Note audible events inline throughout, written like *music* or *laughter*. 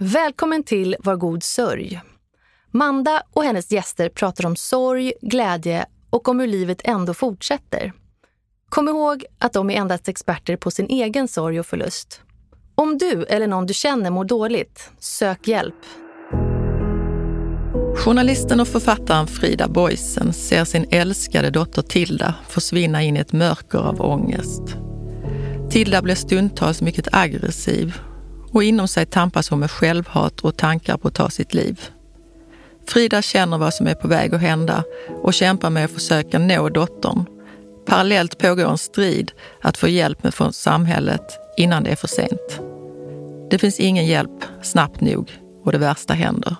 Välkommen till Var god sörj. Manda och hennes gäster pratar om sorg, glädje och om hur livet ändå fortsätter. Kom ihåg att de är endast experter på sin egen sorg och förlust. Om du eller någon du känner mår dåligt, sök hjälp. Journalisten och författaren Frida Boysen ser sin älskade dotter Tilda försvinna in i ett mörker av ångest. Tilda blir stundtals mycket aggressiv och inom sig tampas hon med självhat och tankar på att ta sitt liv. Frida känner vad som är på väg att hända och kämpar med att försöka nå dottern. Parallellt pågår en strid att få hjälp med från samhället innan det är för sent. Det finns ingen hjälp snabbt nog och det värsta händer.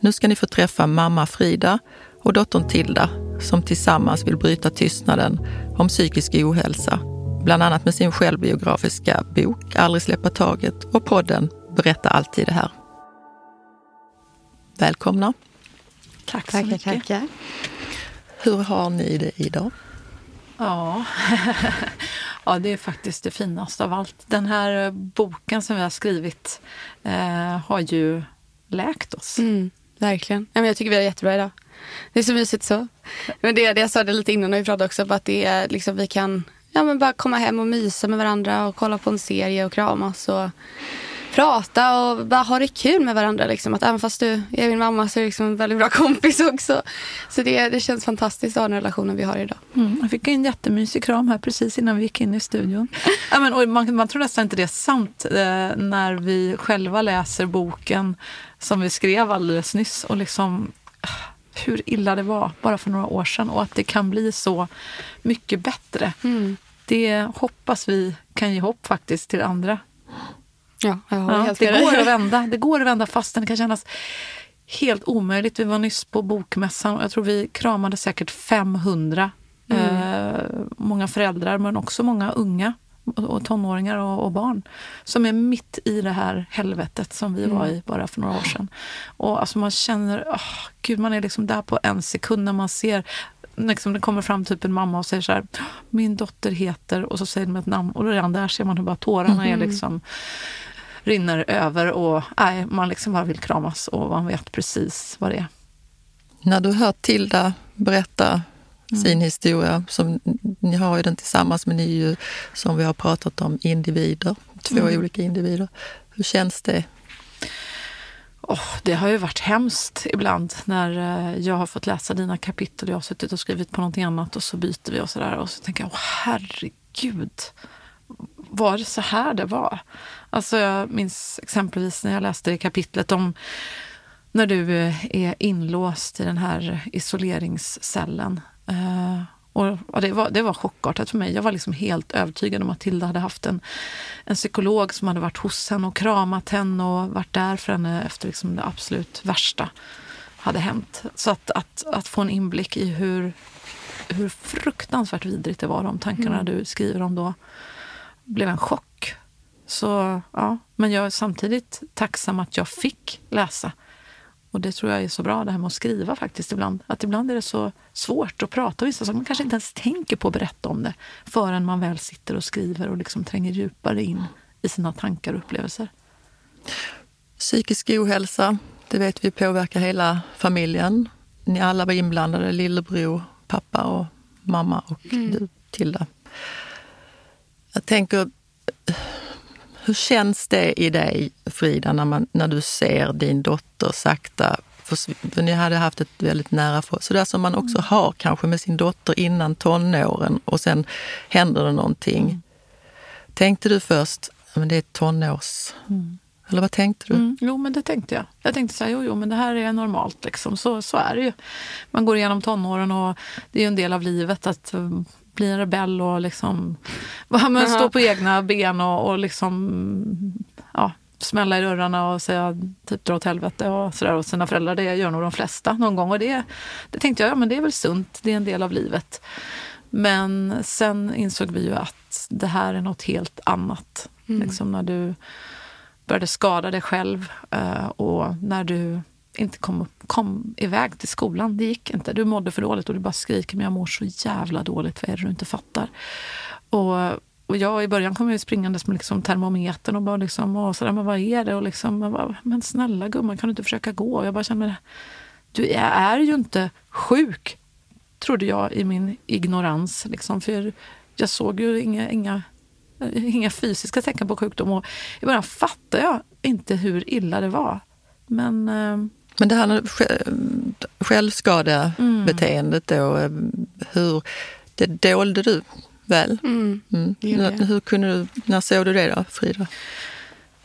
Nu ska ni få träffa mamma Frida och dottern Tilda som tillsammans vill bryta tystnaden om psykisk ohälsa. Bland annat med sin självbiografiska bok Aldrig släppa taget och podden Berätta alltid det här. Välkomna. Tack så Tackar, mycket. tackar. Hur har ni det idag? Ja. *laughs* ja, det är faktiskt det finaste av allt. Den här eh, boken som vi har skrivit eh, har ju läkt oss. Mm, verkligen. Ja, men jag tycker vi har jättebra idag. Det är så mysigt så. Men det, det jag sa det lite innan när vi pratade också, att det är liksom, vi kan ja, men bara komma hem och mysa med varandra och kolla på en serie och kramas och prata och bara ha det kul med varandra. Liksom. Att även fast du är min mamma så är du liksom en väldigt bra *laughs* kompis också. Så det, det känns fantastiskt att ha den relationen vi har idag. Mm, jag fick en jättemysig kram här precis innan vi gick in i studion. *laughs* ja, men, man, man tror nästan inte det är sant eh, när vi själva läser boken som vi skrev alldeles nyss och liksom ah, hur illa det var bara för några år sedan och att det kan bli så mycket bättre. Mm. Det hoppas vi kan ge hopp faktiskt till andra. Ja, Ja, det dig. går att vända. Det går att vända fastän det kan kännas helt omöjligt. Vi var nyss på bokmässan och jag tror vi kramade säkert 500. Mm. Eh, många föräldrar men också många unga och tonåringar och, och barn som är mitt i det här helvetet som vi var i bara för några år sedan. Och alltså man känner, oh, gud man är liksom där på en sekund när man ser Liksom det kommer fram typ en mamma och säger så här, min dotter heter, och så säger de ett namn och redan där ser man hur bara tårarna är liksom rinner över och nej, man liksom bara vill kramas och man vet precis vad det är. När du hör Tilda berätta sin historia, som, ni har ju den tillsammans men ni är ju, som vi har pratat om, individer. Två olika individer. Hur känns det? Oh, det har ju varit hemskt ibland när eh, jag har fått läsa dina kapitel och jag har suttit och skrivit på någonting annat och så byter vi och sådär och så tänker jag, oh, herregud, var det så här det var? Alltså jag minns exempelvis när jag läste det kapitlet om när du eh, är inlåst i den här isoleringscellen. Eh, och ja, det, var, det var chockartat för mig. Jag var liksom helt övertygad om att Tilda hade haft en, en psykolog som hade varit hos henne och kramat henne och varit där för henne efter liksom det absolut värsta hade hänt. Så att, att, att få en inblick i hur, hur fruktansvärt vidrigt det var, de tankarna du skriver om då, blev en chock. Så ja, men jag är samtidigt tacksam att jag fick läsa. Och det tror jag är så bra, det här med att skriva faktiskt ibland. Att ibland är det så svårt att prata om vissa saker. Man kanske inte ens tänker på att berätta om det förrän man väl sitter och skriver och liksom tränger djupare in i sina tankar och upplevelser. Psykisk ohälsa, det vet vi påverkar hela familjen. Ni alla var inblandade, lillebror, pappa och mamma och du, Tilda. Jag tänker, hur känns det i dig, Frida, när, man, när du ser din dotter sakta? För ni hade haft ett väldigt nära för Sådär som man också har kanske med sin dotter innan tonåren och sen händer det någonting. Tänkte du först, men det är tonårs... Eller vad tänkte du? Mm, jo, men det tänkte jag. Jag tänkte så här, jo, jo, men det här är normalt. Liksom. Så, så är det ju. Man går igenom tonåren och det är ju en del av livet att eh, bli en rebell och liksom, *laughs* men stå på egna ben och, och liksom, ja, smälla i dörrarna och säga typ dra åt helvete och sådär åt sina föräldrar. Det gör nog de flesta någon gång. Och det, det tänkte jag, ja men det är väl sunt, det är en del av livet. Men sen insåg vi ju att det här är något helt annat. Liksom när du började skada dig själv eh, och när du inte kom, kom iväg till skolan. Det gick inte. Du mådde för dåligt och du bara skriker men jag mår så jävla dåligt. Vad är det du inte fattar? Och och jag i början kom jag springandes med liksom termometern och bara liksom, och sådär, men vad är det? Och liksom, men, bara, men snälla gumman, kan du inte försöka gå? Och jag bara kände, du är ju inte sjuk, trodde jag i min ignorans. Liksom, för jag såg ju inga, inga, inga fysiska tecken på sjukdom. Och I början fattade jag inte hur illa det var. Men, eh, men det här självskadebeteendet då, eh, hur, det dolde du väl? Mm, mm. Hur kunde du, när såg du det då, Frida?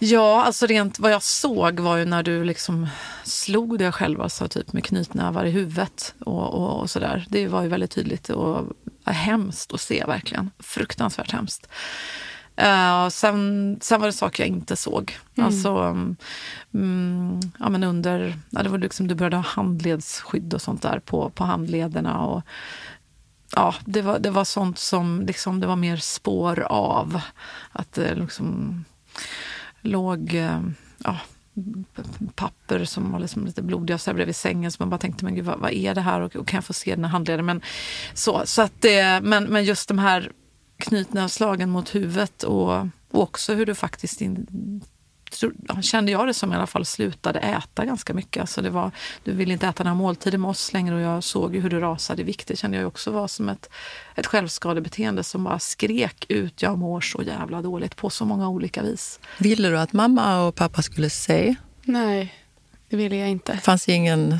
Ja, alltså rent vad jag såg var ju när du liksom slog dig själv alltså typ med knytnävar i huvudet och, och, och sådär. Det var ju väldigt tydligt och hemskt att se verkligen. Fruktansvärt hemskt. Uh, sen, sen var det saker jag inte såg. Mm. Alltså, um, ja, men under, ja, det var liksom, du började ha handledsskydd och sånt där på, på handlederna. Och, ja, det, var, det var sånt som liksom, det var mer spår av. Att det liksom låg uh, ja, papper som var liksom lite blodiga så bredvid sängen. Så man bara tänkte, men gud, vad, vad är det här? Och, och, kan jag få se den här handleden? Men, så, så att det, men, men just de här knytnävsslagen mot huvudet och, och också hur du faktiskt in, kände jag det som i alla fall, slutade äta ganska mycket. Alltså det var, du ville inte äta några måltider med oss längre och jag såg hur du rasade i vikt. Det kände jag också var som ett, ett självskadebeteende som bara skrek ut jag mår så jävla dåligt på så många olika vis. Ville du att mamma och pappa skulle se? Nej, det ville jag inte. Fanns ingen...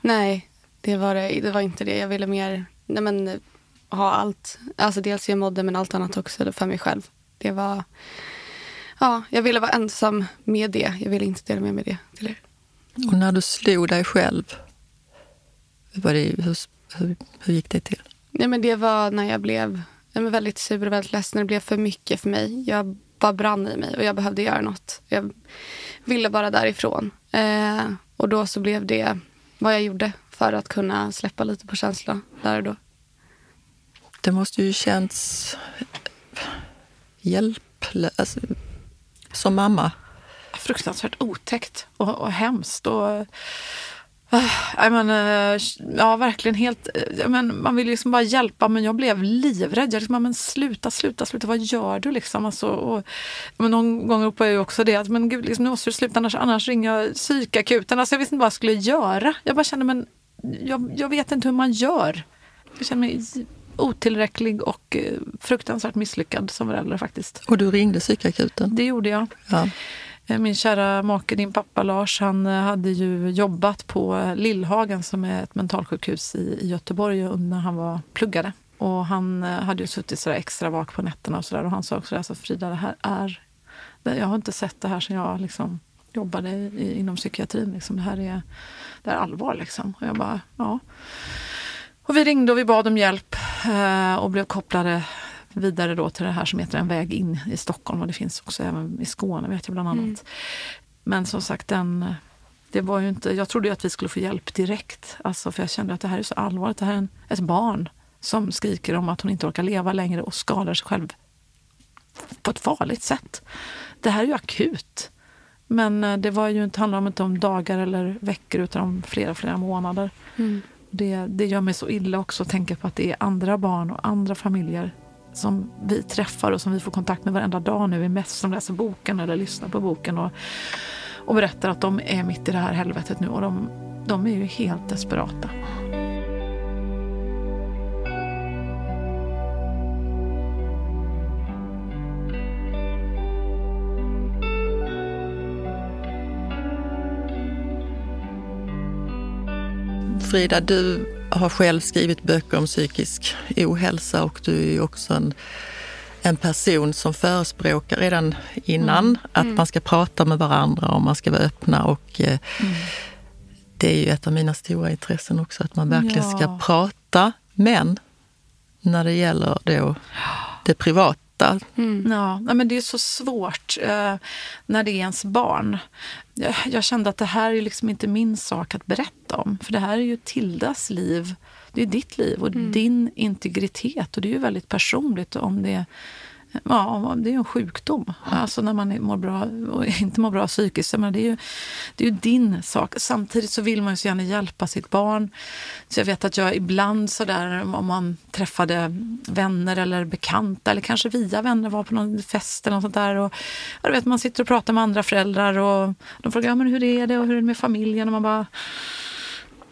Nej, det var, det, det var inte det. Jag ville mer nej men, ha allt. Alltså dels jag mådde men allt annat också för mig själv. Det var ja, jag ville vara ensam med det. Jag ville inte dela med mig det till er. Och när du slog dig själv, var det, hur, hur, hur gick det till? Nej, men det var när jag blev jag var väldigt sur och väldigt ledsen. Det blev för mycket för mig. Jag bara brann i mig och jag behövde göra något. Jag ville bara därifrån. Eh, och då så blev det vad jag gjorde för att kunna släppa lite på känslan där och då. Det måste ju känts hjälplöst. Alltså, som mamma? Fruktansvärt otäckt och, och hemskt. Och, eh, Uh, mean, uh, ja, verkligen helt... Eh, uh, men, man vill liksom bara hjälpa, men jag blev livrädd. Jag liksom, men sluta, sluta, sluta, vad gör du? Liksom? Alltså, och, men någon gång ropade jag också det, att men gud, liksom, nu måste du sluta, annars, annars ringer jag psykakuten. Alltså, jag visste inte vad jag skulle göra. Jag bara kände, men jag, jag vet inte hur man gör. Jag känner mig otillräcklig och eh, fruktansvärt misslyckad som förälder faktiskt. Och du ringde psykakuten? Det gjorde jag. Ja. Eh, min kära make, din pappa Lars, han eh, hade ju jobbat på Lillhagen som är ett mentalsjukhus i, i Göteborg när han var pluggade. Och han hade ju suttit sådär extra vak på nätterna och sådär och han sa också alltså Frida det här är, jag har inte sett det här sedan jag liksom jobbade i, inom psykiatrin. Liksom. Det här är, det är allvar liksom. Och jag bara, ja. Och vi ringde och vi bad om hjälp eh, och blev kopplade vidare då till det här som heter En väg in i Stockholm och det finns också även i Skåne vet jag bland annat. Mm. Men som sagt, den, det var ju inte, jag trodde att vi skulle få hjälp direkt. Alltså, för jag kände att det här är så allvarligt. Det här är en, ett barn som skriker om att hon inte orkar leva längre och skadar sig själv på ett farligt sätt. Det här är ju akut. Men eh, det var ju inte, handlade inte om dagar eller veckor utan om flera, flera månader. Mm. Det, det gör mig så illa också att tänka på att det är andra barn och andra familjer som vi träffar och som vi får kontakt med varenda dag nu. Vi mest som läser boken eller lyssnar på boken och, och berättar att de är mitt i det här helvetet nu och de, de är ju helt desperata. Frida, du har själv skrivit böcker om psykisk ohälsa och du är också en, en person som förespråkar redan innan mm. att mm. man ska prata med varandra och man ska vara öppna. Och, eh, mm. Det är ju ett av mina stora intressen också, att man verkligen ja. ska prata. Men när det gäller då det privata berätta. Mm. Ja, men det är så svårt eh, när det är ens barn. Jag, jag, kände att det här är liksom inte min sak att berätta om. För det här är ju Tildas liv. Det är ditt liv och mm. din integritet. Och det är ju väldigt personligt om det Ja, det är ju en sjukdom. Alltså när man mår bra och inte mår bra psykiskt. Men det, är ju, det är ju din sak. Samtidigt så vill man ju så gärna hjälpa sitt barn. Så jag vet att jag ibland sådär om man träffade vänner eller bekanta eller kanske via vänner var på någon fest eller något sånt där. Och, jag vet, man sitter och pratar med andra föräldrar och de frågar ja, men hur är det och hur är det med familjen? Och man bara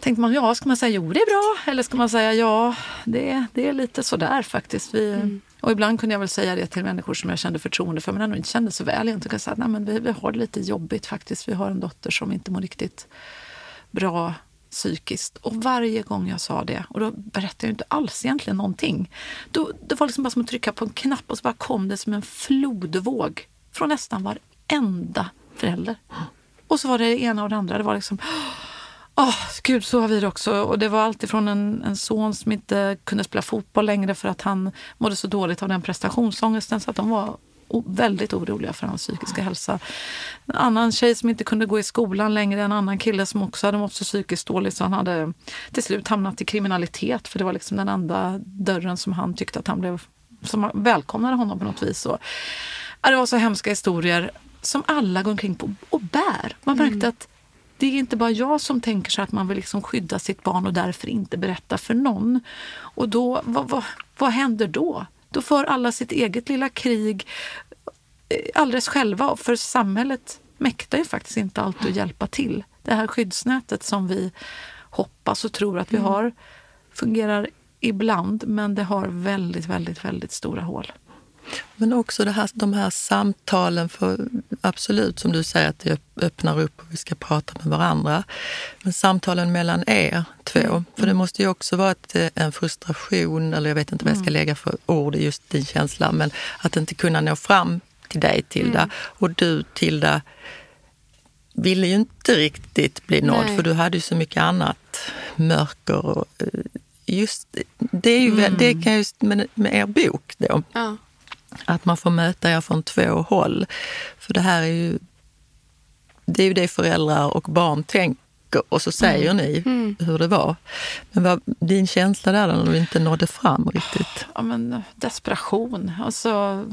tänkte man, ja, ska man säga jo det är bra? Eller ska man säga ja, det, det är lite sådär faktiskt. Vi, mm. Och ibland kunde jag väl säga det till människor som jag kände förtroende för men ändå inte kände så väl. Jag kunde säga att men vi, vi har det lite jobbigt faktiskt. Vi har en dotter som inte mår riktigt bra psykiskt. Och varje gång jag sa det, och då berättade jag inte alls egentligen någonting. Då, det var liksom bara som att trycka på en knapp och så bara kom det som en flodvåg från nästan varenda förälder. Och så var det det ena och det andra. Det var liksom Oh, Gud, så har vi det också. Och det var alltifrån en, en son som inte kunde spela fotboll längre för att han mådde så dåligt av den prestationsångesten så att de var väldigt oroliga för hans psykiska hälsa. En annan tjej som inte kunde gå i skolan längre, en annan kille som också hade mått så psykiskt dåligt så han hade till slut hamnat i kriminalitet för det var liksom den enda dörren som han tyckte att han blev, som välkomnade honom på något vis. Ja, det var så hemska historier som alla går omkring på och bär. Man märkte mm. att det är inte bara jag som tänker så att man vill liksom skydda sitt barn och därför inte berätta för någon. Och då, vad, vad, vad händer då? Då för alla sitt eget lilla krig eh, alldeles själva. För samhället mäktar ju faktiskt inte alltid att hjälpa till. Det här skyddsnätet som vi hoppas och tror att vi mm. har fungerar ibland men det har väldigt, väldigt, väldigt stora hål. Men också det här, de här samtalen, för absolut som du säger att det öppnar upp och vi ska prata med varandra. Men samtalen mellan er två, mm. för det måste ju också vara ett, eh, en frustration, eller jag vet inte vad jag ska mm. lägga för ord i just din känsla, men att inte kunna nå fram till dig Tilda. Mm. Och du Tilda ville ju inte riktigt bli nådd Nej. för du hade ju så mycket annat mörker. Och, eh, just det, är ju, mm. det kan just med, med er bok då. Ja. Att man får möta er från två håll. För det här är ju det, är ju det föräldrar och barn tänker och så säger mm. ni mm. hur det var. Men vad din känsla där när du inte nådde fram riktigt? Ja, men desperation. Alltså,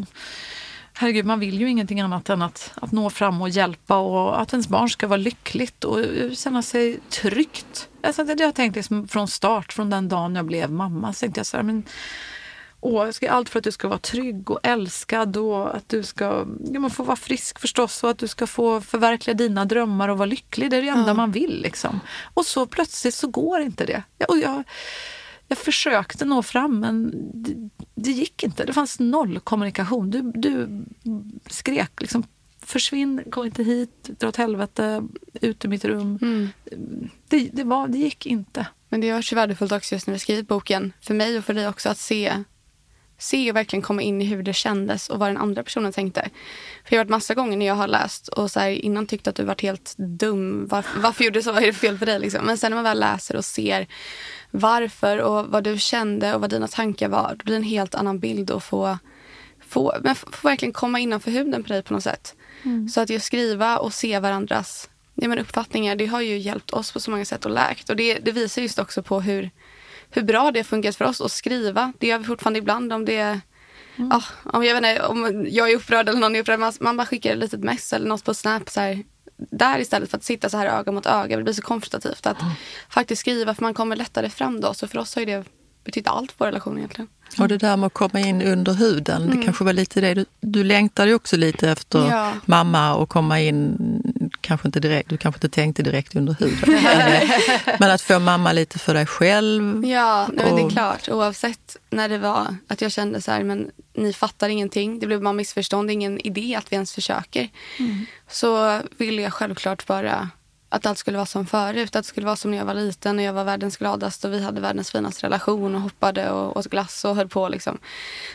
herregud, man vill ju ingenting annat än att, att nå fram och hjälpa och att ens barn ska vara lyckligt och känna sig tryggt. Alltså, det har jag tänkt liksom från start, från den dagen jag blev mamma. Så tänkte jag så här, men Åh, jag ska allt för att du ska vara trygg och älskad och att du ska ja, man får vara frisk förstås och att du ska få förverkliga dina drömmar och vara lycklig. Det är det enda ja. man vill. Liksom. Och så plötsligt så går inte det. Och jag, jag försökte nå fram men det, det, gick inte. Det fanns noll kommunikation. Du, du skrek liksom försvinn, kom inte hit, dra åt helvete, ut ur mitt rum. Mm. Det, det, var, det gick inte. Men det är så värdefullt också just när vi skrivit boken, för mig och för dig också, att se se och verkligen komma in i hur det kändes och vad den andra personen tänkte. För det har varit massa gånger när jag har läst och så här, innan tyckte att du varit helt dum. Varför, varför gjorde du så? Vad är det fel för dig? Liksom? Men sen när man väl läser och ser varför och vad du kände och vad dina tankar var. Då blir det en helt annan bild och få, få, men få verkligen komma innanför huden på dig på något sätt. Mm. Så att just skriva och se varandras ja, men uppfattningar, det har ju hjälpt oss på så många sätt och läkt. Och det, det visar just också på hur hur bra det fungerat för oss att skriva. Det gör vi fortfarande ibland om det är Mm. Ja, om, jag vet inte, om jag är upprörd eller någon är upprörd. Man, man bara skickar ett litet mess eller något på Snap. Så här, där istället för att sitta så här öga mot öga. Det blir så konfrontativt att mm. faktiskt skriva för man kommer lättare fram då. Så för oss har det betytt allt för relation egentligen. Och det där med att komma in under huden, mm. det kanske var lite det du, du längtade också lite efter ja. mamma och komma in, kanske inte direkt, du kanske inte tänkte direkt under huden. men, att få mamma lite för dig själv. Ja, nej, och... det är klart. Oavsett när det var att jag kände så här, men ni fattar ingenting. Det blev bara missförstånd, ingen idé att vi ens försöker. Mm. Så ville jag självklart bara att allt skulle vara som förut. Att det skulle vara som när jag var liten och jag var världens gladaste och vi hade världens finaste relation och hoppade och åt glass och höll på. Liksom.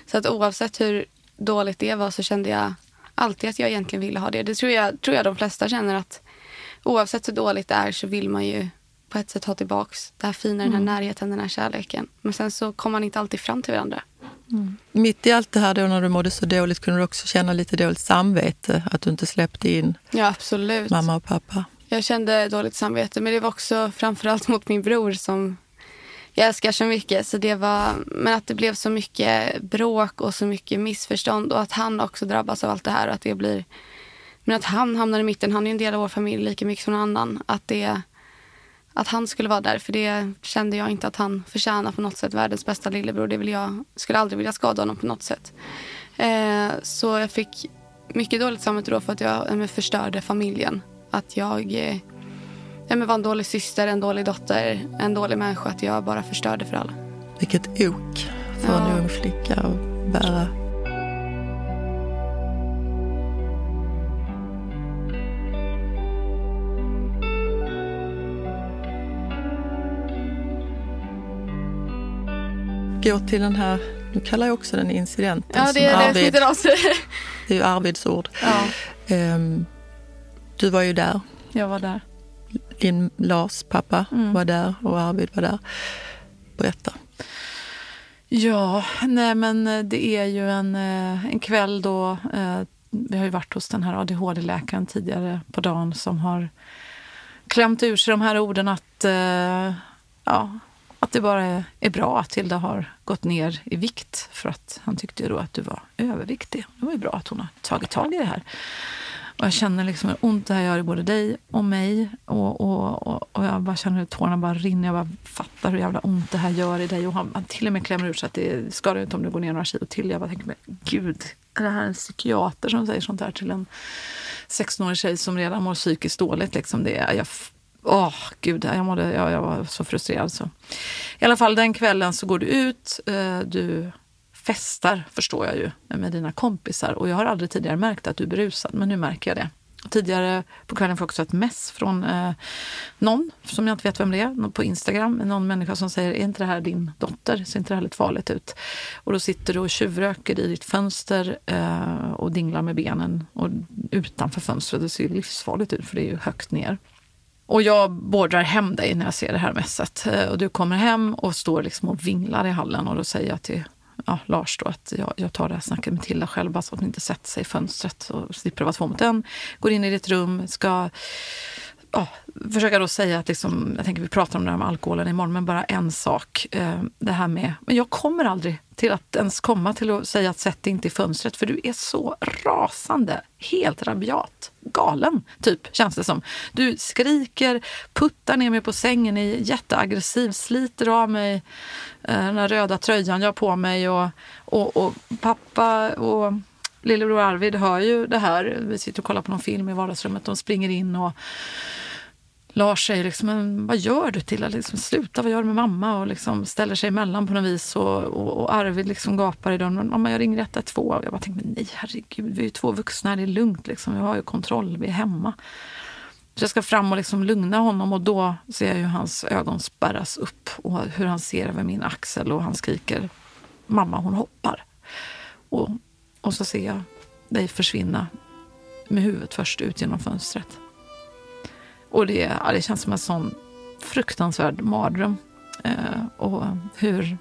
Så att oavsett hur dåligt det var så kände jag alltid att jag egentligen ville ha det. Det tror jag, tror jag de flesta känner att oavsett hur dåligt det är så vill man ju på ett sätt ha tillbaks det här fina, den här mm. närheten, den här kärleken. Men sen så kommer man inte alltid fram till varandra. Mm. Mitt i allt det här då när du mådde så dåligt kunde du också känna lite dåligt samvete att du inte släppte in ja, absolut. mamma och pappa? Jag kände dåligt samvete men det var också framförallt mot min bror som jag älskar så mycket. Så det var, men att det blev så mycket bråk och så mycket missförstånd och att han också drabbas av allt det här. Och att det blir, men att han hamnar i mitten. Han är en del av vår familj lika mycket som någon annan. Att, det, att han skulle vara där, för det kände jag inte att han förtjänar på något sätt. Världens bästa lillebror. Det vill jag, skulle aldrig vilja skada honom på något sätt. Eh, så jag fick mycket dåligt samvete då för att jag eh, förstörde familjen. Att jag eh, men var en dålig syster, en dålig dotter, en dålig människa. Att jag bara förstörde för alla. Vilket ok för Ja. en ung flicka att bära. Gå till den här, nu kallar jag också den incidenten Ja, det är det som Arvid, inte avser. *laughs* det är ju Arvids ord. Ja, Ehm, du var ju där, jag var där. Din Lars pappa Mm. var där och Arvid var där. Berätta. Ja, nej men eh, det är ju en, eh, en kväll då eh, vi har ju varit hos den här ADHD-läkaren tidigare på dagen som har klämt ur sig de här orden att, eh, ja, att det bara är, är bra att Tilda har gått ner i vikt för att han tyckte ju då att du var överviktig. Det var ju bra att hon har tagit tag i det här. Och jag känner liksom hur ont det här gör i både dig och mig. Och, och, och, och jag bara känner hur tårarna bara rinner. Jag bara fattar hur jävla ont det här gör i dig. Och han, han till och med klämmer ur så att det skadar inte om du går ner några kilo till. Jag bara tänker, men gud, är det här en psykiater som säger sånt här till en 16-årig tjej som redan mår psykiskt dåligt? Liksom det, jag, åh, gud, jag, mådde, jag, jag var så frustrerad. Så. I alla fall den kvällen så går du ut. eh, Du festar, förstår jag ju, med dina kompisar. Och jag har aldrig tidigare märkt att du är berusad, men nu märker jag det. Tidigare på kvällen får jag också ett mess från eh, någon som jag inte vet vem det är, på Instagram. Någon människa som säger, är inte det här din dotter? Ser inte det här lite farligt ut? Och då sitter du och tjuvröker i ditt fönster eh, och dinglar med benen och utanför fönstret. Det ser ju livsfarligt ut för det är ju högt ner. Och jag beordrar hem dig när jag ser det här messet. Eh, Och du kommer hem och står liksom och vinglar i hallen och då säger jag till ja, Lars då att jag, jag tar det här snacket med Tilda själv bara så att hon inte sätter sig i fönstret och slipper vara två mot en. Går in i ditt rum, ska ja, försöka då säga att liksom, jag tänker vi pratar om det här med alkoholen imorgon, men bara en sak. Eh, det här med, men jag kommer aldrig till att ens komma till att säga att sätt dig inte i fönstret för du är så rasande, helt rabiat, galen typ känns det som. Du skriker, puttar ner mig på sängen, är jätteaggressiv, sliter av mig eh, den här röda tröjan jag har på mig och, och, och pappa och lillebror Arvid hör ju det här. Vi sitter och kollar på någon film i vardagsrummet. De springer in och Lars säger liksom, men vad gör du till liksom, Sluta, vad gör du med mamma? Och liksom ställer sig emellan på något vis. Och, och, och Arvid liksom gapar i dörren. Mamma, jag ringer 112. Jag bara tänkte, men nej herregud, vi är ju två vuxna, det är lugnt. Liksom. Vi har ju kontroll, vi är hemma. Så jag ska fram och liksom lugna honom och då ser jag hur hans ögon spärras upp och hur han ser över min axel och han skriker Mamma, hon hoppar. Och, och så ser jag dig försvinna med huvudet först ut genom fönstret. Och det, ja, det känns som en sån fruktansvärd mardröm. Eh, och hur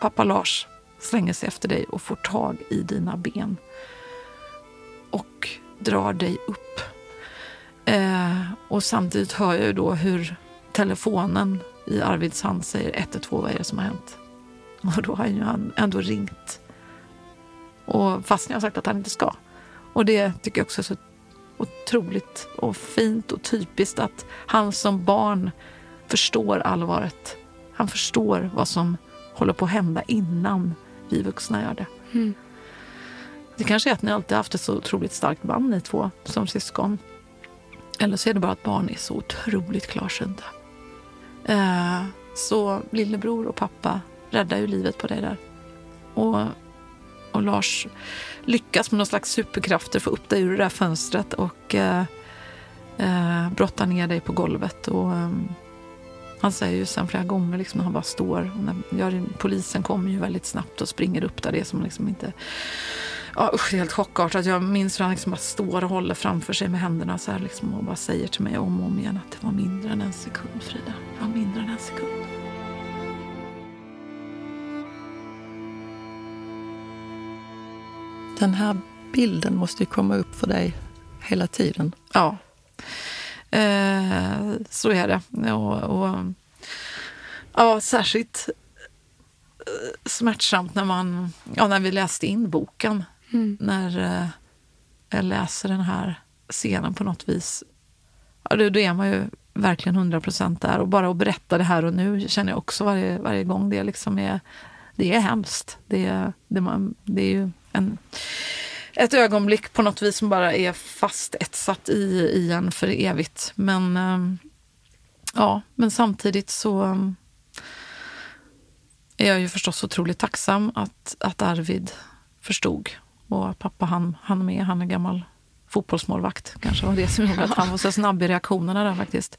pappa Lars slänger sig efter dig och får tag i dina ben och drar dig upp. Eh, och samtidigt hör jag ju då hur telefonen i Arvids hand säger 112, vad är det som har hänt? *laughs* Och då har ju han ändå ringt. Och fast jag har sagt att han inte ska. Och det tycker jag också är så otroligt och fint och typiskt att han som barn förstår allvaret. Han förstår vad som håller på att hända innan vi vuxna gör det. Mm. Det kanske är att ni alltid haft ett så otroligt starkt band ni två som syskon. Eller så är det bara att barn är så otroligt klarsynta. Eh, så lillebror och pappa räddar ju livet på dig där. Och, och Lars lyckas med någon slags superkrafter få upp dig ur det där fönstret och eh, eh, brottar ner dig på golvet. Och, eh, han säger ju sen flera gånger liksom, när han bara står. När, ja, polisen kommer ju väldigt snabbt och springer upp där. Det är som liksom inte... Ja, usch, det är helt chockartat. Jag minns hur han liksom bara står och håller framför sig med händerna så här liksom, och bara säger till mig om och om igen att det var mindre än en sekund, Frida. Det var mindre än en sekund. Den här bilden måste ju komma upp för dig hela tiden. Ja, eh, så är det. Och, och Ja, särskilt eh, smärtsamt när, man, ja, när vi läste in boken. Mm. När eh, jag läser den här scenen på något vis. Ja, då, då är man ju verkligen 100 procent där. Och bara att berätta det här och nu känner jag också varje, varje gång det liksom är, det är hemskt. Det, det, man, det är ju en, ett ögonblick på något vis som bara är fastetsat i, i en för evigt. Men, ehm, ja, men samtidigt så ehm, är jag ju förstås otroligt tacksam att, att Arvid förstod. Och att pappa han, han med, han är gammal fotbollsmålvakt. Kanske var det som gjorde att han var så snabb i reaktionerna där faktiskt.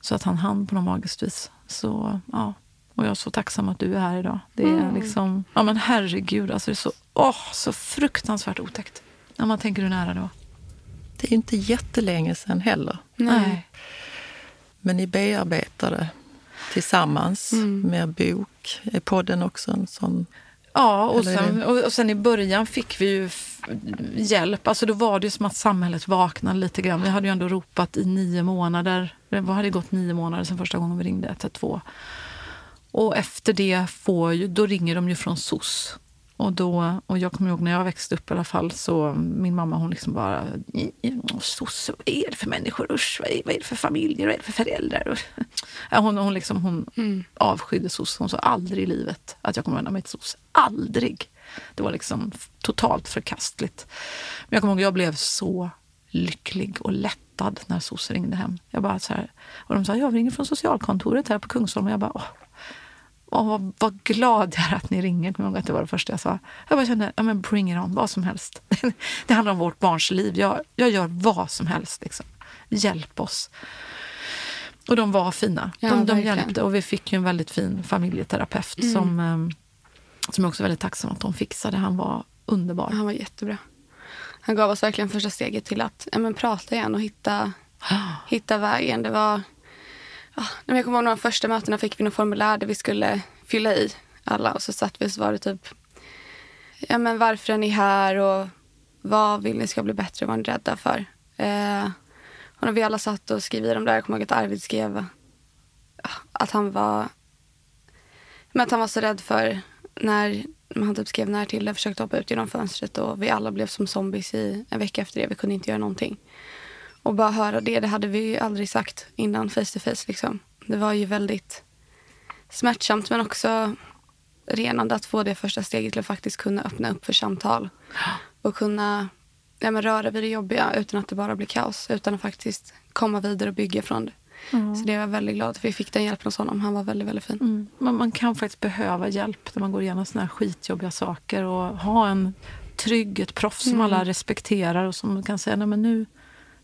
Så att han hann på något magiskt vis. Så ja, och jag är så tacksam att du är här idag. Det är liksom, ja men herregud, alltså det är så, åh, så fruktansvärt otäckt. När man tänker hur nära det var. Det är inte jättelänge sedan heller. Nej. Men ni bearbetade tillsammans Mm. med bok. Är podden också en sån? Ja, och sen, och, sen i början fick vi ju hjälp. Alltså då var det ju som att samhället vaknade lite grann. Vi hade ju ändå ropat i nio månader. Det var- hade gått nio månader sedan första gången vi ringde 112. Och efter det får ju, då ringer de ju från SOS. Och, då, och jag kommer ihåg när jag växte upp i alla fall, så min mamma hon liksom bara, SOS, vad är det för människor? Usch, vad är, vad är det för familjer? Vad är det för föräldrar? Hon, hon, liksom, hon avskydde SOS. Hon sa aldrig i livet att jag kommer vända mig till SOS. Aldrig! Det var liksom totalt förkastligt. Men jag kommer ihåg jag blev så lycklig och lättad när SOS ringde hem. Jag bara så här, och de sa, jag ringer från socialkontoret här på Kungsholm. Och jag bara, åh, Åh, vad, glad jag är att ni ringer. Jag att det var det första jag sa. Jag bara kände, ja men bring it on, vad som helst. *laughs* det handlar om vårt barns liv. Jag, jag gör vad som helst. Liksom. Hjälp oss. Och de var fina. Ja, de, hjälpte och vi fick ju en väldigt fin familjeterapeut som, eh, som jag också är väldigt tacksam att de fixade. Han var underbar. Han var jättebra. Han gav oss verkligen första steget till att ja, men, prata igen och hitta, *gasps* hitta vägen. Det var... Ja, jag kommer ihåg de första mötena fick vi något formulär där vi skulle fylla i alla. Och så satt vi och så var det typ ja, men varför är ni här och vad vill ni ska bli bättre? Vad är ni rädda för? Eh, och när vi alla satt och skrev i de där, jag kommer ihåg att Arvid skrev ja, att han var men att han var så rädd för när han typ skrev när till försökte hoppa ut genom fönstret och vi alla blev som zombies i en vecka efter det. Vi kunde inte göra någonting. Och bara höra det, det hade vi ju aldrig sagt innan face to face liksom. Det var ju väldigt smärtsamt men också renande att få det första steget till att faktiskt kunna öppna upp för samtal. Och kunna ja, men röra vid det jobbiga utan att det bara blir kaos. Utan att faktiskt komma vidare och bygga från det. Så det är jag väldigt glad för vi fick den hjälpen hos honom. Han var väldigt, väldigt fin. Mm. Man, man kan faktiskt behöva hjälp när man går igenom såna här skitjobbiga saker och ha en trygg, ett proffs som alla respekterar och som kan säga, nej men nu,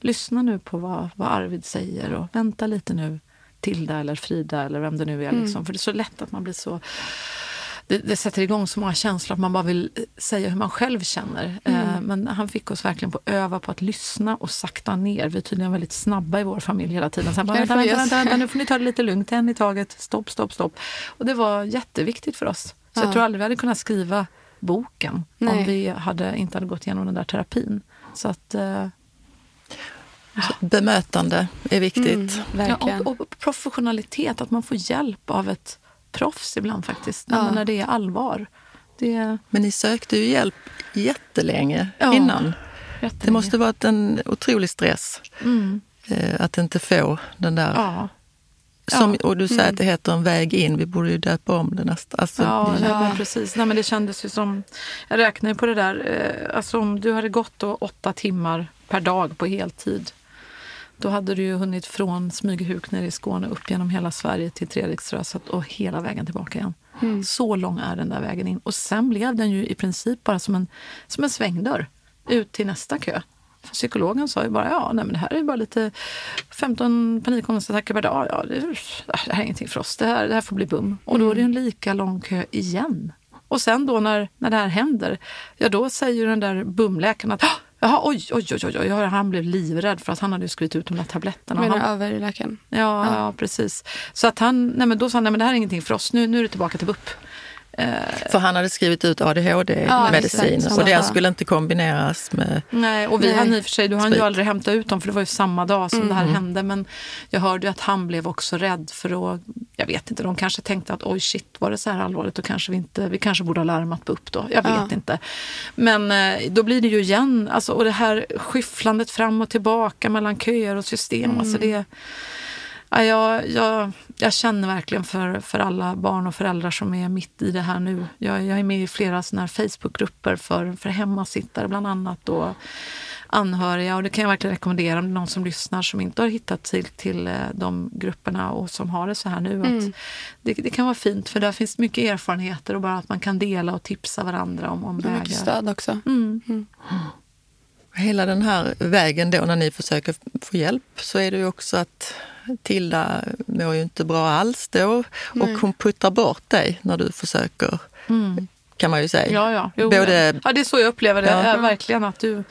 lyssna nu på vad, vad Arvid säger och vänta lite nu, Tilda eller Frida eller vem det nu är. Liksom. För det är så lätt att man blir så det, det sätter igång så många känslor att man bara vill eh, säga hur man själv känner. Eh, men han fick oss verkligen på öva på att lyssna och sakta ner. Vi är tydligen väldigt snabba i vår familj hela tiden. Han bara, vänta, vänta, vänta, vänta, nu får ni ta det lite lugnt, en i taget, stopp, stopp, stopp. Och det var jätteviktigt för oss. Så Ja. jag tror aldrig vi hade kunnat skriva boken om Nej. vi hade, inte hade gått igenom den där terapin. Så att, eh, Bemötande är viktigt. Mm, ja, och, och professionalitet, att man får hjälp av ett proffs ibland faktiskt, Ja. när, det är allvar. Det, Men ni sökte ju hjälp jättelänge Ja. innan. Det jättelänge. måste varit en otrolig stress Mm. eh, att inte få den där... Ja. Som, Ja. Och du säger att det heter en väg in. Vi borde ju döpa om det nästan. Alltså, Ja, det- men precis. Nej, men det kändes ju som... Jag räknar ju på det där. Eh, alltså om du hade gått då åtta timmar per dag på heltid. Då hade du ju hunnit från Smygehuk nere i Skåne upp genom hela Sverige till Treriksröset och hela vägen tillbaka igen. Så lång är den där vägen in. Och sen blev den ju i princip bara som en, som en svängdörr ut till nästa kö. För psykologen sa ju bara, ja nej, men det här är bara lite 15 panikångestattacker per dag. Ja, det, det här är ingenting för oss. Det här, det här får bli bum. Och då är det en lika lång kö igen. Och sen då när, när det här händer, ja då säger den där bumläkaren att "Ah, Jaha, oj, oj, oj, oj, oj, han blev livrädd för att han hade skrivit ut de där tabletterna. Menar han, överläkaren? Ja, ja. precis. Så att han, nej men då sa han, nej men det här är ingenting för oss, nu, nu är det tillbaka till BUP. För han hade skrivit ut ADHD-medicin exakt. och Ja. skulle inte kombineras med... Nej, och vi hann i och för sig, du hann ju aldrig hämta ut dem för det var ju samma dag som det Mm. här hände. Men jag hörde ju att han blev också rädd för att, jag vet inte, de kanske tänkte att oj shit var det så här allvarligt då kanske vi inte, vi kanske borde ha larmat upp då. Jag vet Ja. inte. Men eh, då blir det ju igen, alltså, och det här skyfflandet fram och tillbaka mellan köer och system. Mm. Alltså det, ja, jag, jag, jag känner verkligen för, för alla barn och föräldrar som är mitt i det här nu. Jag, jag är med i flera såna här Facebookgrupper för, för hemmasittare bland annat. Och anhöriga och det kan jag verkligen rekommendera om det är någon som lyssnar som inte har hittat till, till eh, de grupperna och som har det så här nu. Att det, det kan vara fint för där finns mycket erfarenheter och bara att man kan dela och tipsa varandra om, om Mycket vägar. stöd också. Mm. Hela den här vägen då när ni försöker få hjälp så är det ju också att Tilda mår ju inte bra alls då och hon puttar bort dig när du försöker, kan man ju säga. Ja, ja. Jo, Både, ja, det är så jag upplever det. Ja. Verkligen att du...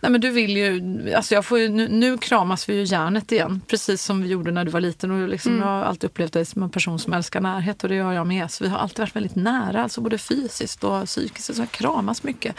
Nej, men du vill ju, alltså jag får ju, nu, nu kramas vi ju hjärnet igen, precis som vi gjorde när du var liten. Och liksom, Jag har alltid upplevt dig som en person som älskar närhet och det gör jag med. Så vi har alltid varit väldigt nära, alltså både fysiskt och psykiskt. Så jag kramas mycket.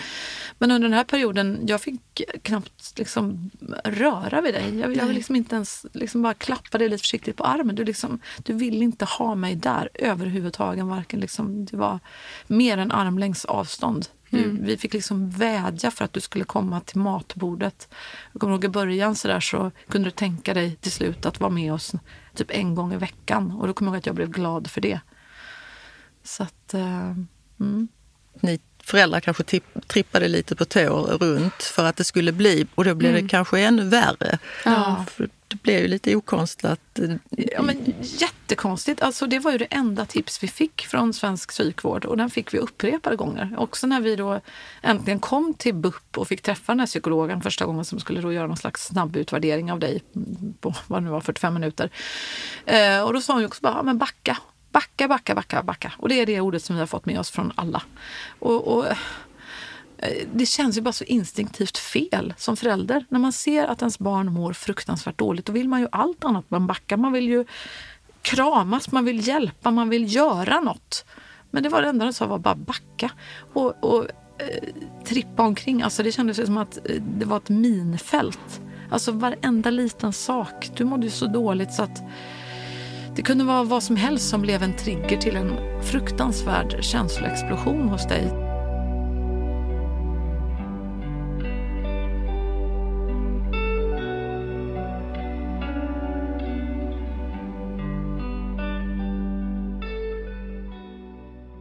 Men under den här perioden, jag fick knappt liksom röra vid dig. Jag, jag vill liksom inte ens liksom bara klappa dig lite försiktigt på armen. Du, liksom, du vill inte ha mig där överhuvudtaget. Varken liksom, det var mer än armlängds avstånd. Du, Vi fick liksom vädja för att du skulle komma till matbordet. Jag kommer ihåg i början så, där så kunde du tänka dig till slut att vara med oss typ en gång i veckan. Och då kommer jag ihåg att jag blev glad för det. Så att... eh, mm. ni föräldrar kanske trippade lite på tå runt för att det skulle bli, och då blev det kanske ännu värre. Ja. Det blev ju lite okonstlat. Ja, men jättekonstigt. Alltså, det var ju det enda tips vi fick från svensk psykvård och den fick vi upprepade gånger. Också när vi då äntligen kom till BUP och fick träffa den här psykologen första gången som skulle då göra någon slags snabb utvärdering av dig på vad det nu var, 45 minuter. Eh, och då sa hon ju också bara, men backa. Backa, backa, backa, backa. Och det är det ordet som vi har fått med oss från alla. Och, och eh, det känns ju bara så instinktivt fel som förälder. När man ser att ens barn mår fruktansvärt dåligt, då vill man ju allt annat än backa. Man vill ju kramas, man vill hjälpa, man vill göra något. Men det var det enda de sa var bara backa. Och, och eh, trippa omkring. Alltså det kändes som att eh, det var ett minfält. Alltså varenda liten sak. Du mådde ju så dåligt så att det kunde vara vad som helst som blev en trigger till en fruktansvärd känsloexplosion hos dig.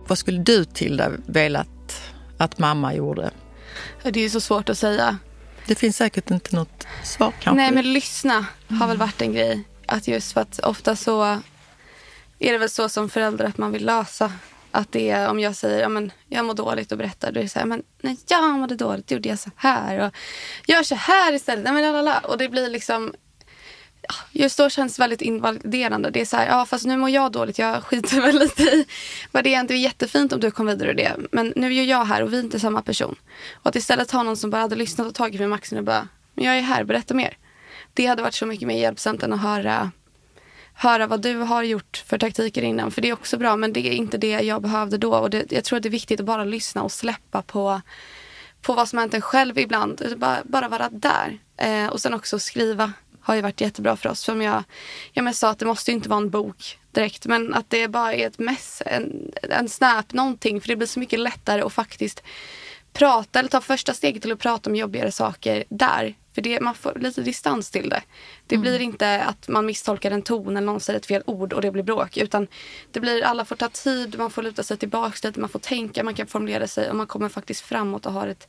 Vad skulle du Tilda velat att mamma gjorde? Det är så svårt att säga. Det finns säkert inte något svar kanske. Nej, men lyssna har väl varit en grej. Att just för att ofta så är det väl så som förälder att man vill lösa. Att det är om jag säger ja, men jag mår dåligt och berättar. Då är det så här, men när jag mådde dåligt, gjorde jag så här. Och gör så här istället. Nej, men lalala. Och det blir liksom just då känns det väldigt invaliderande. Det är så här, ja fast nu mår jag dåligt, jag skiter väl lite i vad det är. Det är jättefint om du kom vidare ur det. Men nu är jag här och vi är inte samma person. Och att istället ha någon som bara hade lyssnat och tagit mig i maxen och bara, men jag är här, berätta mer. Det hade varit så mycket mer hjälpsamt än att höra, höra vad du har gjort för taktiker innan. För det är också bra, men det är inte det jag behövde då. Och det, jag tror att det är viktigt att bara lyssna och släppa på, på vad som hänt en själv ibland. Bara, bara vara där. Eh, och sen också skriva har ju varit jättebra för oss. Som jag, jag sa att det måste ju inte vara en bok direkt. Men att det bara är ett mess, en, en snap, någonting. För det blir så mycket lättare att faktiskt prata eller ta första steget till att prata om jobbigare saker där. För det, man får lite distans till det. Det blir inte att man misstolkar en ton eller någon säger ett fel ord och det blir bråk. Utan det blir, alla får ta tid, man får luta sig tillbaka lite, man får tänka, man kan formulera sig och man kommer faktiskt framåt och har ett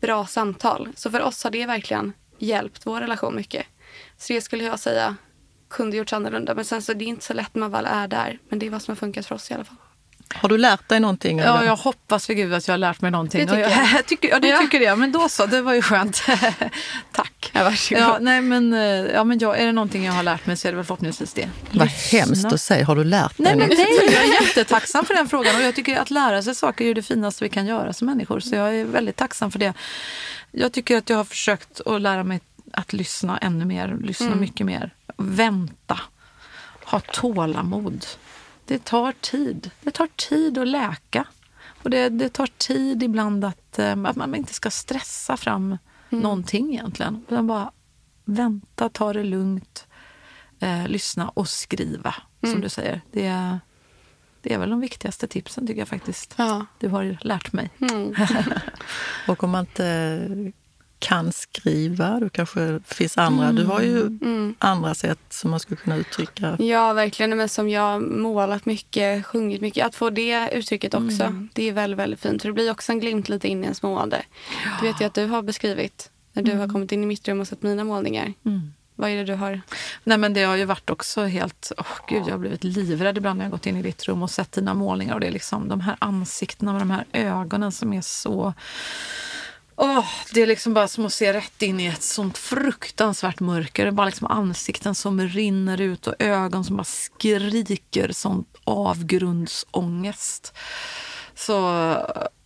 bra samtal. Så för oss har det verkligen hjälpt vår relation mycket. Så det skulle jag säga kunde gjorts annorlunda. Men sen så det är inte så lätt när man väl är där. Men det är vad som har funkat för oss i alla fall. Har du lärt dig någonting? Ja, eller? jag hoppas för gud att jag har lärt mig någonting. Det tycker jag. *laughs* tycker, ja, du Ja. tycker det. Men då så, det var ju skönt. *laughs* Tack. Ja, varsågod. Ja, nej, men, eh, ja, men jag, är det någonting jag har lärt mig så är det väl förhoppningsvis det. Vad Lyssna. hemskt att säga. Har du lärt dig Nej, men något? nej, jag är jättetacksam för den frågan. Och jag tycker att lära sig saker är det finaste vi kan göra som människor. Så jag är väldigt tacksam för det. Jag tycker att jag har försökt att lära mig att lyssna ännu mer. Lyssna mycket mer. Vänta. Ha tålamod. Det tar tid. Det tar tid att läka. Och det, det tar tid ibland att, eh, att man inte ska stressa fram mm. någonting egentligen. Utan bara vänta, ta det lugnt, eh, lyssna och skriva, mm. som du säger. Det, det är väl de viktigaste tipsen tycker jag faktiskt. Ja. Du har lärt mig. Mm. *laughs* och om man inte kan skriva, då kanske finns andra. Mm. Du har ju mm. andra sätt som man skulle kunna uttrycka. Ja, verkligen. Men som jag målat mycket, sjungit mycket. Att få det uttrycket också, mm. det är väldigt, väldigt fint. För det blir också en glimt lite in i ens mående. Ja. Du vet ju att du har beskrivit när du har mm. kommit in i mitt rum och sett mina målningar. Mm. Vad är det du har? Nej men det har ju varit också helt, oh, gud jag har blivit livrädd ibland när jag gått in i ditt rum och sett dina målningar och det är liksom de här ansiktena med de här ögonen som är så Oh, det är liksom bara som att se rätt in i ett sånt fruktansvärt mörker. Det är bara liksom ansikten som rinner ut och ögon som bara skriker sånt avgrundsångest. Så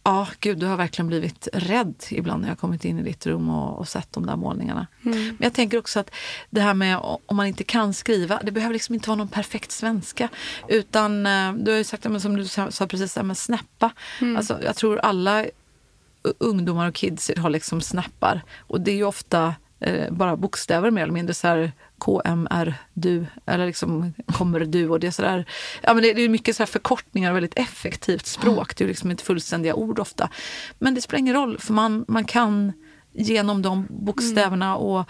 ja, gud, du har verkligen blivit rädd ibland när jag kommit in i ditt rum och, och sett de där målningarna. Mm. Men jag tänker också att det här med om man inte kan skriva, det behöver liksom inte vara någon perfekt svenska. Utan eh, du har ju sagt, som du sa precis, med snäppa. Mm. Alltså, jag tror alla ungdomar och kids har liksom snappar. Och det är ju ofta eh, bara bokstäver mer eller mindre. så här KMR, du, eller liksom kommer du. Och det är sådär, ja men det, det är mycket så förkortningar, väldigt effektivt språk. Det är liksom inte fullständiga ord ofta. Men det spelar ingen roll, för man, man kan genom de bokstäverna och,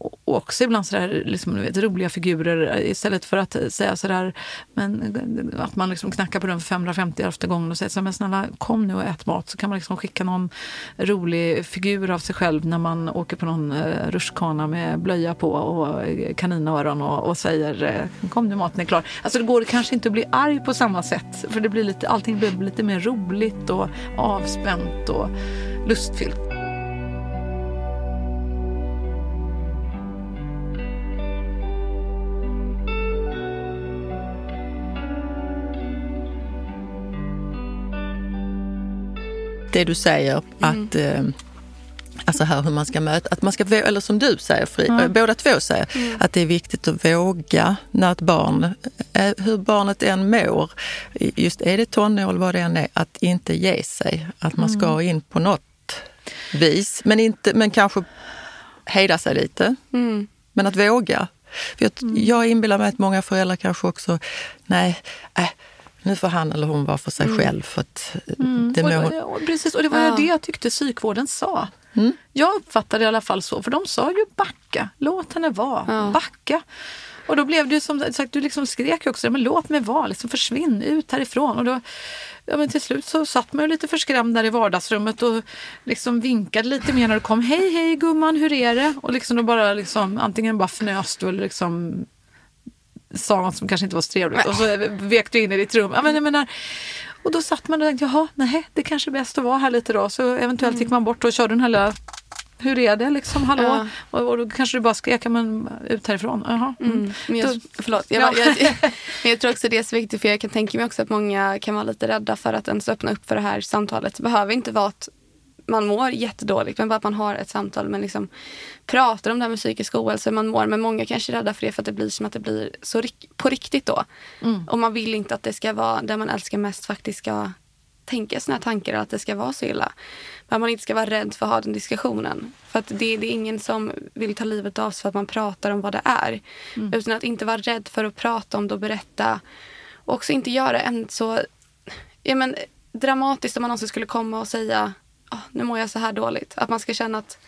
och också ibland sådär, liksom, vet, roliga figurer istället för att säga sådär, men, att man liksom knackar på dörren för 550 efter gången och säger så men snälla kom nu och ät mat. Så kan man liksom skicka någon rolig figur av sig själv när man åker på någon eh, rutschkana med blöja på och eh, kaninöron och, och säger eh, kom nu maten är klar. Alltså det går kanske inte att bli arg på samma sätt för det blir lite, allting blir lite mer roligt och avspänt och lustfyllt. Det du säger, mm. att eh, Alltså här hur man ska möta, att man ska, eller som du säger, Fri, mm. båda två säger, mm. att det är viktigt att våga när ett barn, eh, hur barnet än mår, just är det tonår eller vad det än är, att inte ge sig. Att man ska mm. in på något vis, men, inte, men kanske hejda sig lite. Mm. Men att våga. För jag, mm. jag inbillar mig att många föräldrar kanske också, nej, äh, nu får han eller hon vara för sig mm. själv. För att mm. det må... och, precis, och det var ja. det jag tyckte psykvården sa. Mm. Jag uppfattade det i alla fall så, för de sa ju backa, låt henne vara, ja. backa. Och då blev det som sagt, du liksom skrek också, men låt mig vara, liksom försvinn ut härifrån. Och då, ja, men till slut så satt man ju lite förskrämd där i vardagsrummet och liksom vinkade lite mer när du kom. Hej, hej gumman, hur är det? Och liksom då bara liksom, antingen bara fnös du eller liksom sa något som kanske inte var så trevligt och så vek du in i ditt rum. Ja, men jag menar, och då satt man och tänkte, jaha, nej, det kanske är bäst att vara här lite då. Så eventuellt gick man bort och körde den här lilla hur är det liksom, hallå? Ja. Och, och, då kanske du bara skrek, men ut härifrån. Jaha. Mm. Mm. Men jag, förlåt, jag, ja. jag, jag, *laughs* men jag tror också det är så viktigt för jag kan tänka mig också att många kan vara lite rädda för att ens öppna upp för det här samtalet. Det behöver inte vara att man mår jättedåligt men bara att man har ett samtal men liksom pratar om det här med psykisk ohälsa, man mår. Men många kanske är rädda för det för att det blir som att det blir så på riktigt då. Mm. Och man vill inte att det ska vara det man älskar mest faktiskt ska tänka sina tankar och att det ska vara så illa. Men att man inte ska vara rädd för att ha den diskussionen. För att det, det är ingen som vill ta livet av sig för att man pratar om vad det är. Mm. Utan att inte vara rädd för att prata om det och berätta. Och också inte göra en så ja, men, dramatiskt om man någonsin skulle komma och säga oh, nu mår jag så här dåligt. Att man ska känna att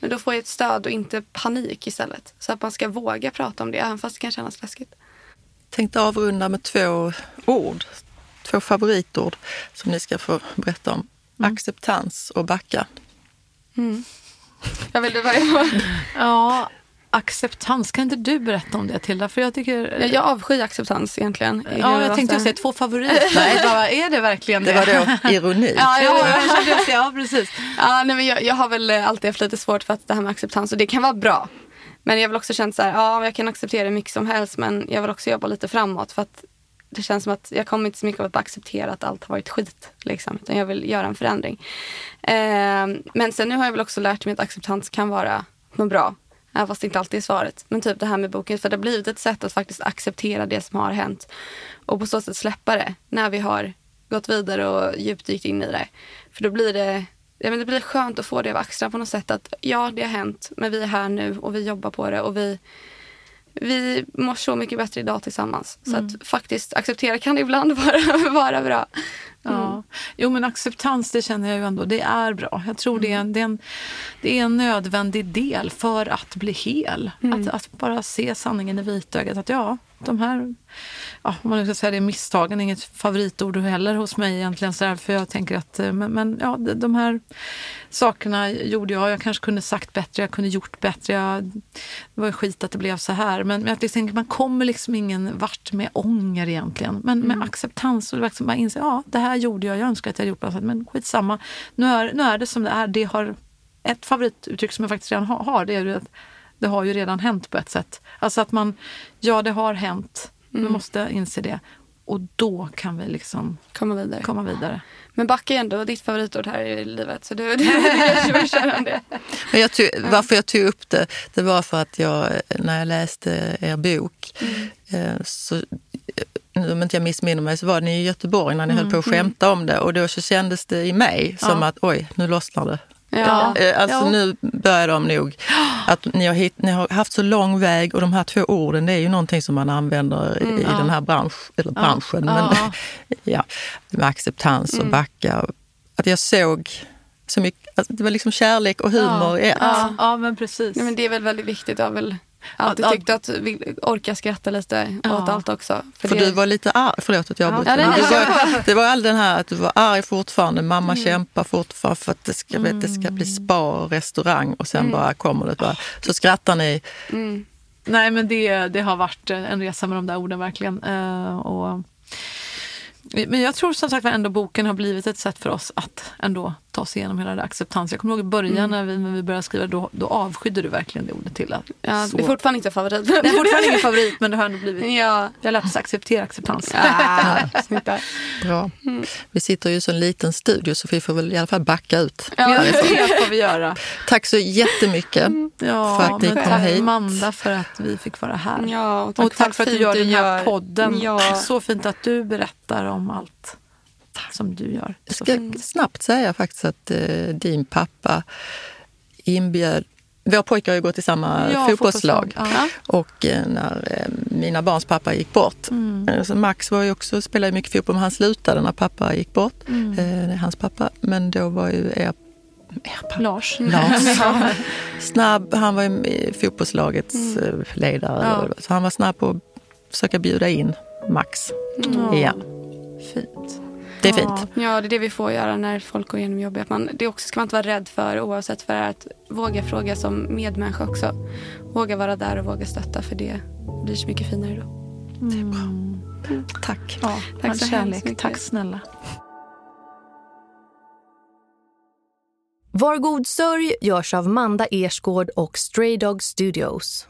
men då får jag ett stöd och inte panik istället. Så att man ska våga prata om det, även fast det kan kännas läskigt. Tänkte avrunda med två ord, två favoritord som ni ska få berätta om. Mm. Acceptans och backa. Mm. Jag vill du börja? ja, acceptans. Kan inte du berätta om det Tilda? För jag, tycker... jag, jag avskyr acceptans egentligen. Ja, jag tänkte säga två favoriter. *laughs* Bara, är det verkligen det? Det var då ironi. *laughs* ja, ja, ja, ja, precis. Ja, nej, men jag, jag har väl alltid haft lite svårt för att det här med acceptans och det kan vara bra. Men jag vill också känna så här, ja jag kan acceptera mycket som helst men jag vill också jobba lite framåt för att det känns som att jag kommer inte så mycket av att acceptera att allt har varit skit. Liksom, utan jag vill göra en förändring. Eh, men sen nu har jag väl också lärt mig att acceptans kan vara något bra Även fast det inte alltid är svaret. Men typ det här med boken. För det har blivit ett sätt att faktiskt acceptera det som har hänt. Och på så sätt släppa det när vi har gått vidare och djupdykt in i det. För då blir det, ja, men det blir skönt att få det av axlarna på något sätt. Att ja, det har hänt, men vi är här nu och vi jobbar på det. Och vi, vi mår så mycket bättre idag tillsammans. Så att faktiskt acceptera kan ibland *laughs* vara, vara bra. Ja. Jo men acceptans det känner jag ju ändå, det är bra. Jag tror det, är en, det, är en, det är en nödvändig del för att bli hel. Att, att bara se sanningen i vitögat. Att ja, de här, ja, om man ska säga det, misstagen inget favoritord heller hos mig egentligen. Så där, för jag tänker att, eh, men, men ja, de- här sakerna gjorde jag. Jag kanske kunde sagt bättre, jag kunde gjort bättre. Jag, det var skit att det blev så här. Men, men jag tänker, man kommer liksom ingen vart med ånger egentligen. Men med acceptans och liksom bara inse, ja det här gjorde jag, jag önskar att jag hade gjort på något sätt. Men skitsamma, nu är, nu är det som det är. Det har ett favorituttryck som jag faktiskt redan har, har det är ju att det har ju redan hänt på ett sätt. Alltså att man, ja det har hänt, vi måste inse det. Och då kan vi liksom Komma vidare. komma vidare. Men backa är ändå ditt favoritord här i livet. Så du, du, du kanske vill köra om det. *laughs* Men jag tog, varför jag tog upp det, det var för att jag, när jag läste er bok, eh, så, eh, nu om inte jag missminner mig, så var ni i Göteborg när ni höll på att skämta om det och då så kändes det i mig som att oj, nu lossnar det. Ja. Eh, Alltså Ja. nu börjar de nog, att ni har, hit, ni har haft så lång väg och de här två orden det är ju någonting som man använder i, i den här bransch, eller branschen, men Ja. *laughs* ja, med acceptans och backa. Att jag såg så mycket, alltså det var liksom kärlek och humor i ett. Ja, ja men precis. Nej, men det är väl väldigt viktigt. Jag har väl alltid Ja, ja. tyckt att vi orkar skratta lite Ja. åt allt också. För det, du var lite arg, förlåt att jag Ja. avbryter. Ja, nej, var, det var all den här att du var arg fortfarande, mamma kämpar fortfarande för att det ska, vet, det ska bli spa och restaurang och sen bara kommer det bara. Så skrattar ni. mm, Nej, men det, det har varit en resa med de där orden verkligen. Eh, och, men jag tror som sagt var ändå boken har blivit ett sätt för oss att ändå ta oss igenom hela det acceptans. Jag kommer ihåg i början när, vi, när vi började skriva, då, då avskydde du verkligen det ordet till. Att, ja, så. det är fortfarande inte favorit. det är fortfarande ingen favorit, men det har ändå blivit... ja. Jag har lärt oss acceptera acceptans. Där. Bra. Vi sitter ju i så en liten studio så vi får väl i alla fall backa ut. Ja, det får vi göra. Tack så jättemycket. Ja, För att ni kom tack hit. Allt för att vi fick vara här. Ja, och tack, och tack för att du gör den här gör. podden. Ja. Så fint att du berättar om allt som du gör. Jag ska snabbt säga faktiskt att eh, din pappa inbjöd våra pojkar har ju gått i samma Ja, fotbollslag. fotbollslag, Och eh, när eh, mina barns pappa gick bort, Mm. eh, så Max var ju också, spelade mycket fotboll, men han slutade när pappa gick bort. Mm. Eh, hans pappa. Men då var ju er, er pappa, Lars. Lars *laughs* snabb. Han var ju fotbollslagets eh, ledare. Mm. Ja. Så han var snabb på att försöka bjuda in Max Ja, igen. Fint. Det är Ja. fint. Ja, det är det vi får göra när folk går igenom jobbet. Att Man, det också ska man inte vara rädd för oavsett för att våga fråga som medmänniska också. Våga vara där och våga stötta för det blir så mycket finare då. Tack. Ja, Tack så kärlek. mycket. Tack snälla. Var god sörj görs av Manda Ersgård och Stray Dog Studios.